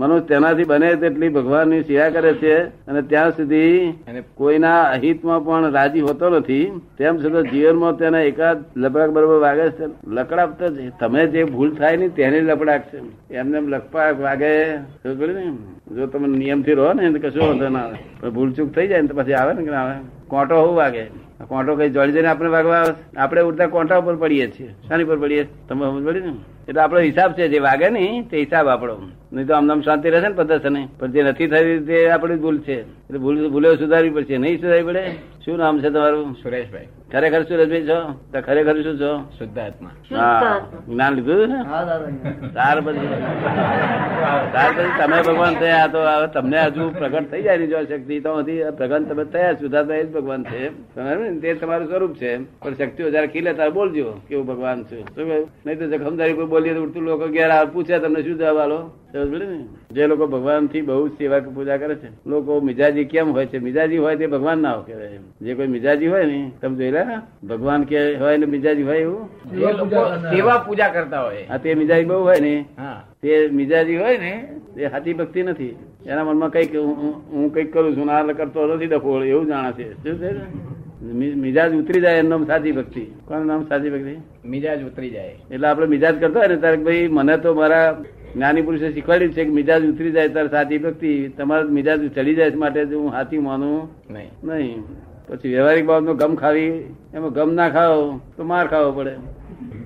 મનુષ્ય તેનાથી બને તેટલી ભગવાનની સેવા કરે છે અને ત્યાં સુધી કોઈના અહિતમાં પણ રાજી હોતો નથી. તેમ છતાં જીવનમાં તેના એકાદ લપડાક બરોબર વાગે છે. લકડાક તો. તમે જે ભૂલ થાય ને તેની લપડાક છે. એમને એમ લકડાક વાગે. જો તમે નિયમથી રહો ને કશું વાંધો ના આવે. ભૂલચૂક થઈ જાય ને તો પછી આવે ને કે આવે? કોંટો હોવું વાગે. કોટો કઈ જોડી જઈને આપણે વાગવા આપણે ઉડતા કોંટા ઉપર પડીએ છીએ. શાની પર પડીએ? તમે સમજ પડી ને? એટલે આપણો હિસાબ છે. જે વાગે ને તે હિસાબ આપણો. નહીં તો આમ શાંતિ રહેશે ને પ્રદર્શન પણ જે નથી થઈ તે આપણી ભૂલ છે. એટલે ભૂલ ભૂલો સુધારવી પડશે. નહીં સુધારવી પડે? શું નામ છે તમારું? સુરેશભાઈ. ખરેખર સુરેશભાઈ છો? તો ખરેખર શું છો? શુદ્ધાત્મા હા. જ્ઞાન લીધું ત્યાર પછી. ત્યાર પછી તમે ભગવાન થયા તો તમને હજુ પ્રગટ થઈ જાય ને જો શક્તિ. તો પ્રગટ તમે થયા શુદ્ધાત્મા એ જ ભગવાન છે. તે તમારું સ્વરૂપ છે. પણ શક્તિઓ જયારે ખીલે ત્યારે બોલજો કેવું ભગવાન છે. શું કહ્યું? નહીં તો જખમદારી કોઈ બોલીએ તો ઉડતું લોકો ઘેર પૂછે તમને શું જવાબ આલો? ને? જે લોકો ભગવાનથી બહુ સેવા પૂજા કરે છે લોકો મિજાજી કેમ હોય છે? મિજાજી હોય તે ભગવાન ના કહેવાય જે કોઈ મિજાજી હોય ને તમે જોયેલા ભગવાન કે હોય ને મિજાજી હોય એવું. સેવા પૂજા કરતા હોય. આ તે મિજાજી બહુ હોય ને તે મિજાજી હોય ને તે હાથી ભક્તિ નથી. એના મનમાં કંઈક હું- કંઈક કરું છું ના કરતો નથી ડફોળ એવું જાણે છે. શું છે મિજાજ ઉતરી જાય એનું નામ સાચી ભક્તિ. કોનું નામ સાચી ભક્તિ? મિજાજ ઉતરી જાય. એટલે આપણે મિજાજ કરતો હોય ને ત્યારે ભાઈ મને તો મારા જ્ઞાની પુરુષે શીખવાડ્યું છે કે મિજાજ ઉતરી જાય ત્યારે સાચી ભક્તિ. તમારા મિજાજ ચડી જાય માટે હું હાથી માનું નહીં. નહીં. પછી વ્યવહારિક બાબતનો ગમ ખાવી એમાં ગમ ના ખાવ તો માર ખાવો પડે.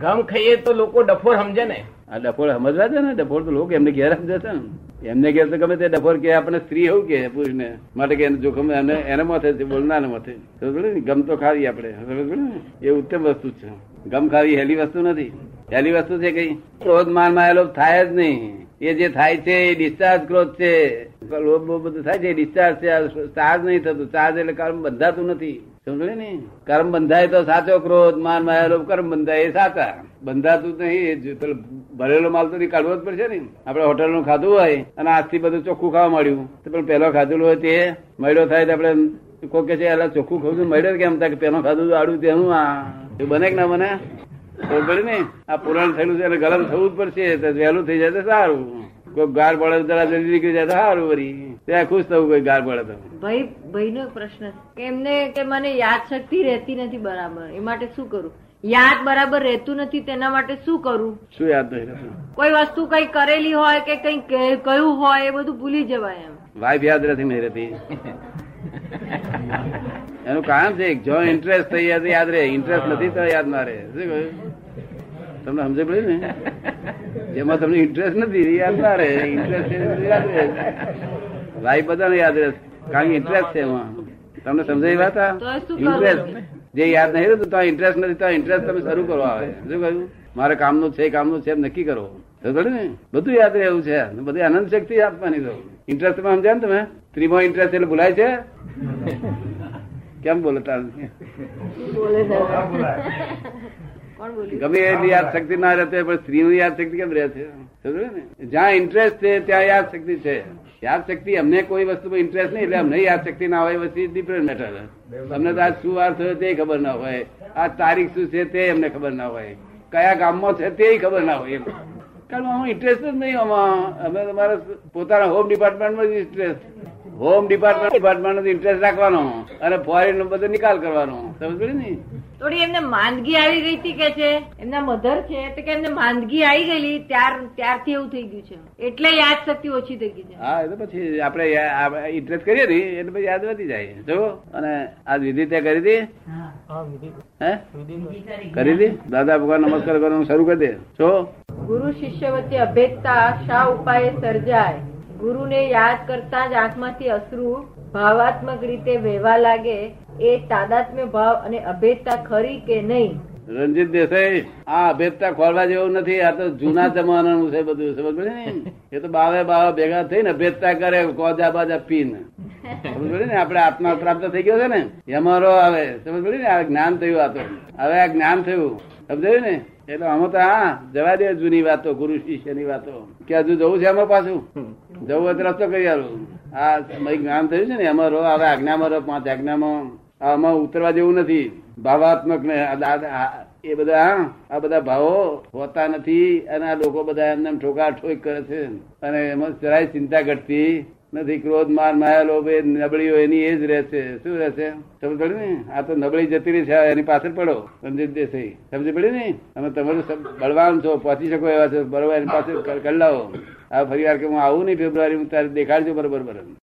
ગમ ખાઈએ તો લોકો ડફોર સમજે ને. આ ડફોર સમજવા છે ને ડફોર તો લોકો એમને ઘેર સમજે છે ને. એમને ઘેર તો ગમે તે ડફોર કે આપણે સ્ત્રી હોવું કે પુરુષને માટે કે જોખમ એને એને માથે બોલનાર માથે. ને? ગમ તો ખાવી આપણે સમજ પડી ને? એ ઉત્તમ વસ્તુ છે. ગમ ખાવી હેલી વસ્તુ નથી. હેલી વસ્તુ છે કઈ? ક્રોધ માનમાં એ લોકો થાય જ નહીં. એ જે થાય છે, એ ડિસ્ચાર્જ ક્રોધ છે લોભ બધું થાય છે ડિસ્ચાર્જ છે ચાર્જ નહીં થતું. ચાર્જ એટલે કર્મ બંધાતું નથી. સમજે ને? કર્મ બંધાય તો સાચો ક્રોધ, માન, માયા, લોભ, કર્મ બંધાય એ સાચા. બંધાતું નહીં પેલો ભરેલો માલ તો કાઢવો જ પડશે ને. આપણે હોટલનું ખાધું હોય અને આજથી બધું ચોખ્ખું ખાવા મળ્યું તો પેલું પહેલો ખાધેલું હોય તે મળ્યો થાય તો આપણે કોઈ કે છે એટલે ચોખ્ખું ખાવું મળ્યો કેમ? થાય કે પેલો ખાધું આડું તેનું આ. બને કે ના બને? ખબર ને? આ પુરાણ થયેલું છે એટલે ગરમ થવું જ પડશે. વહેલું થઈ જાય તો સારું. કોઈ ગાર પડે જરા જલ્દી નીકળી જાય તો સારું વરી. ત્યાં ખુશ થવું કોઈ ગાર તો. ભાઈ ભાઈનો એક પ્રશ્ન કે એમને કે મને યાદ શક્તિ રહેતી નથી બરાબર. એ માટે શું કરું? યાદ બરાબર રહેતું નથી તેના માટે શું કરું? શું યાદ નહીં કોઈ વસ્તુ કઈ કરેલી હોય કે કઈ કહે- કહ્યું હોય એ બધું ભૂલી જવાય એમ. વાઇફ યાદ રહેતી નહીં રહેતી? એનું કામ છે જો ઇન્ટરેસ્ટ થઈ જાય યાદ રહે. ઇન્ટરેસ્ટ નથી તો યાદ ના રહે. શું કહ્યું? તમને સમજ પડ્યું ને? જેમાં તમને ઇન્ટરેસ્ટ નથી યાદ ના રહે. ઇન્ટરેસ્ટ યાદ રહે. લાઈફ બધાને યાદ રહે. કારણ કે ઇન્ટરેસ્ટ છે એમાં. તમને સમજાય વાત? ઇન્ટરેસ્ટ જે યાદ નહીં રહેતું તો ઇન્ટરેસ્ટ નથી તો ઇન્ટરેસ્ટ તમે શરૂ કરો આવે શું કહ્યું? મારે કામનું છે કામનું છે એમ નક્કી કરો. ને? બધું યાદ રહે એવું છે બધી આનંદ શક્તિ આપવાની તો. ઇન્ટરેસ્ટમાં સમજ્યા ને તમે. ત્રીમો ઇન્ટરેસ્ટ એટલે ભૂલાય છે? કેમ બોલે તાર? બોલે કોણ બોલ્યું ગમે એટલી યાદ શક્તિ ના રહેતી પણ સ્ત્રીની યાદ શક્તિ કેમ રહે છે? ને? જ્યાં ઇન્ટરેસ્ટ છે ત્યાં યાદ શક્તિ છે. યાદ શક્તિ અમને કોઈ વસ્તુમાં ઇન્ટરેસ્ટ નહીં એટલે અમને યાદ શક્તિ ના હોય વસ્તુ ડિફરન્ટ મેટર તમને તો આજ શું વાર થયો તે ખબર ના હોય. આ તારીખ શું છે તે અમને ખબર ના હોય. કયા ગામમાં છે તે ખબર ના હોય એમ. કારણ આમાં ઇન્ટરેસ્ટ જ નહીં આમાં. અમે તમારા પોતાના હોમ ડિપાર્ટમેન્ટમાં જ interest home department department interest રાખવાનો. અને ફોરેન નો બધો નિકાલ કરવાનો. સમજ પડી ને? થોડી એમને માંદગી આવી ગઈ હતી કે છે? એમના મધર છે તો કે એમને માંદગી આવી ગયેલી ત્યાર ત્યારથી એવું થઈ ગયું છે. એટલે યાદ શક્તિ ઓછી થઈ ગઈ છે. હા એ તો પછી આપણે ઇન્ટરેસ્ટ કરીએ ને એટલે પછી યાદ વધી જાય. જો અને આ વિધિ ત્યાં કરી હતી? હે કરી. હતી? દાદા ભગવાન નમસ્કાર કરવાનું શરૂ કરી દે. છો ગુરુ શિષ્ય વચ્ચે અભેદતા શા ઉપાયે સર્જાય? ગુરુને યાદ કરતા જ આંખમાંથી અશ્રુ ભાવાત્મક રીતે વહેવા લાગે. એ તાદાત્મ્ય ભાવ અને અભેદતા ખરી કે નહીં? રંજીત દેસાઈ, આ અભેદતા ખોલવા જેવું નથી. આ તો જૂના જમાનાનું છે બધું, સમજ ને? એ તો બાવે બાવે ભેગા થઈને અભેદતા કરે, કોજા બાજા પીને. સમજ પડે ને? આપડે આત્મા પ્રાપ્ત થઈ ગયો છે ને? એમારો આવે. સમજ પડે ને? આ જ્ઞાન થયું આ તો. હવે આ જ્ઞાન થયું. સમજાયું ને? એટલે આમાં તો હા, જવા દે જૂની વાતો, ગુરુ શિષ્યની વાતો. કે હજુ જવું છે આમાં પાછું? જવું હોય રસ્તો કરી આવું આ જ્ઞાન થયું છે ને, એમાં રહો, હવે આજ્ઞામાં રહો, પાંચ આજ્ઞામાં. આમાં ઉતરવા જેવું નથી. ભાવાત્મક ને એ બધા આ બધા ભાવો હોતા નથી અને આ લોકો બધા એમને એમ ઠોકા ઠોક કરે છે. અને એમાં જરાય ચિંતા ઘટતી નથી, ક્રોધ, માર, માયા, લોભ, એ નબળીઓ, એની એ જ રહેશે. શું રહેશે? સમજ પડી ને? આ તો નબળી જતી રહી છે એની પાછળ પડો. સમજી દેસાઈ સમજી પડે ને? તમે તમારું બળવાન છો, પહોંચી શકો એવા છો. બરોબર, એની કર- લાવો. આ ફરી વાર કે હું આવું નહીં ફેબ્રુઆરી તારે દેખાડજો બરોબર બરોબર.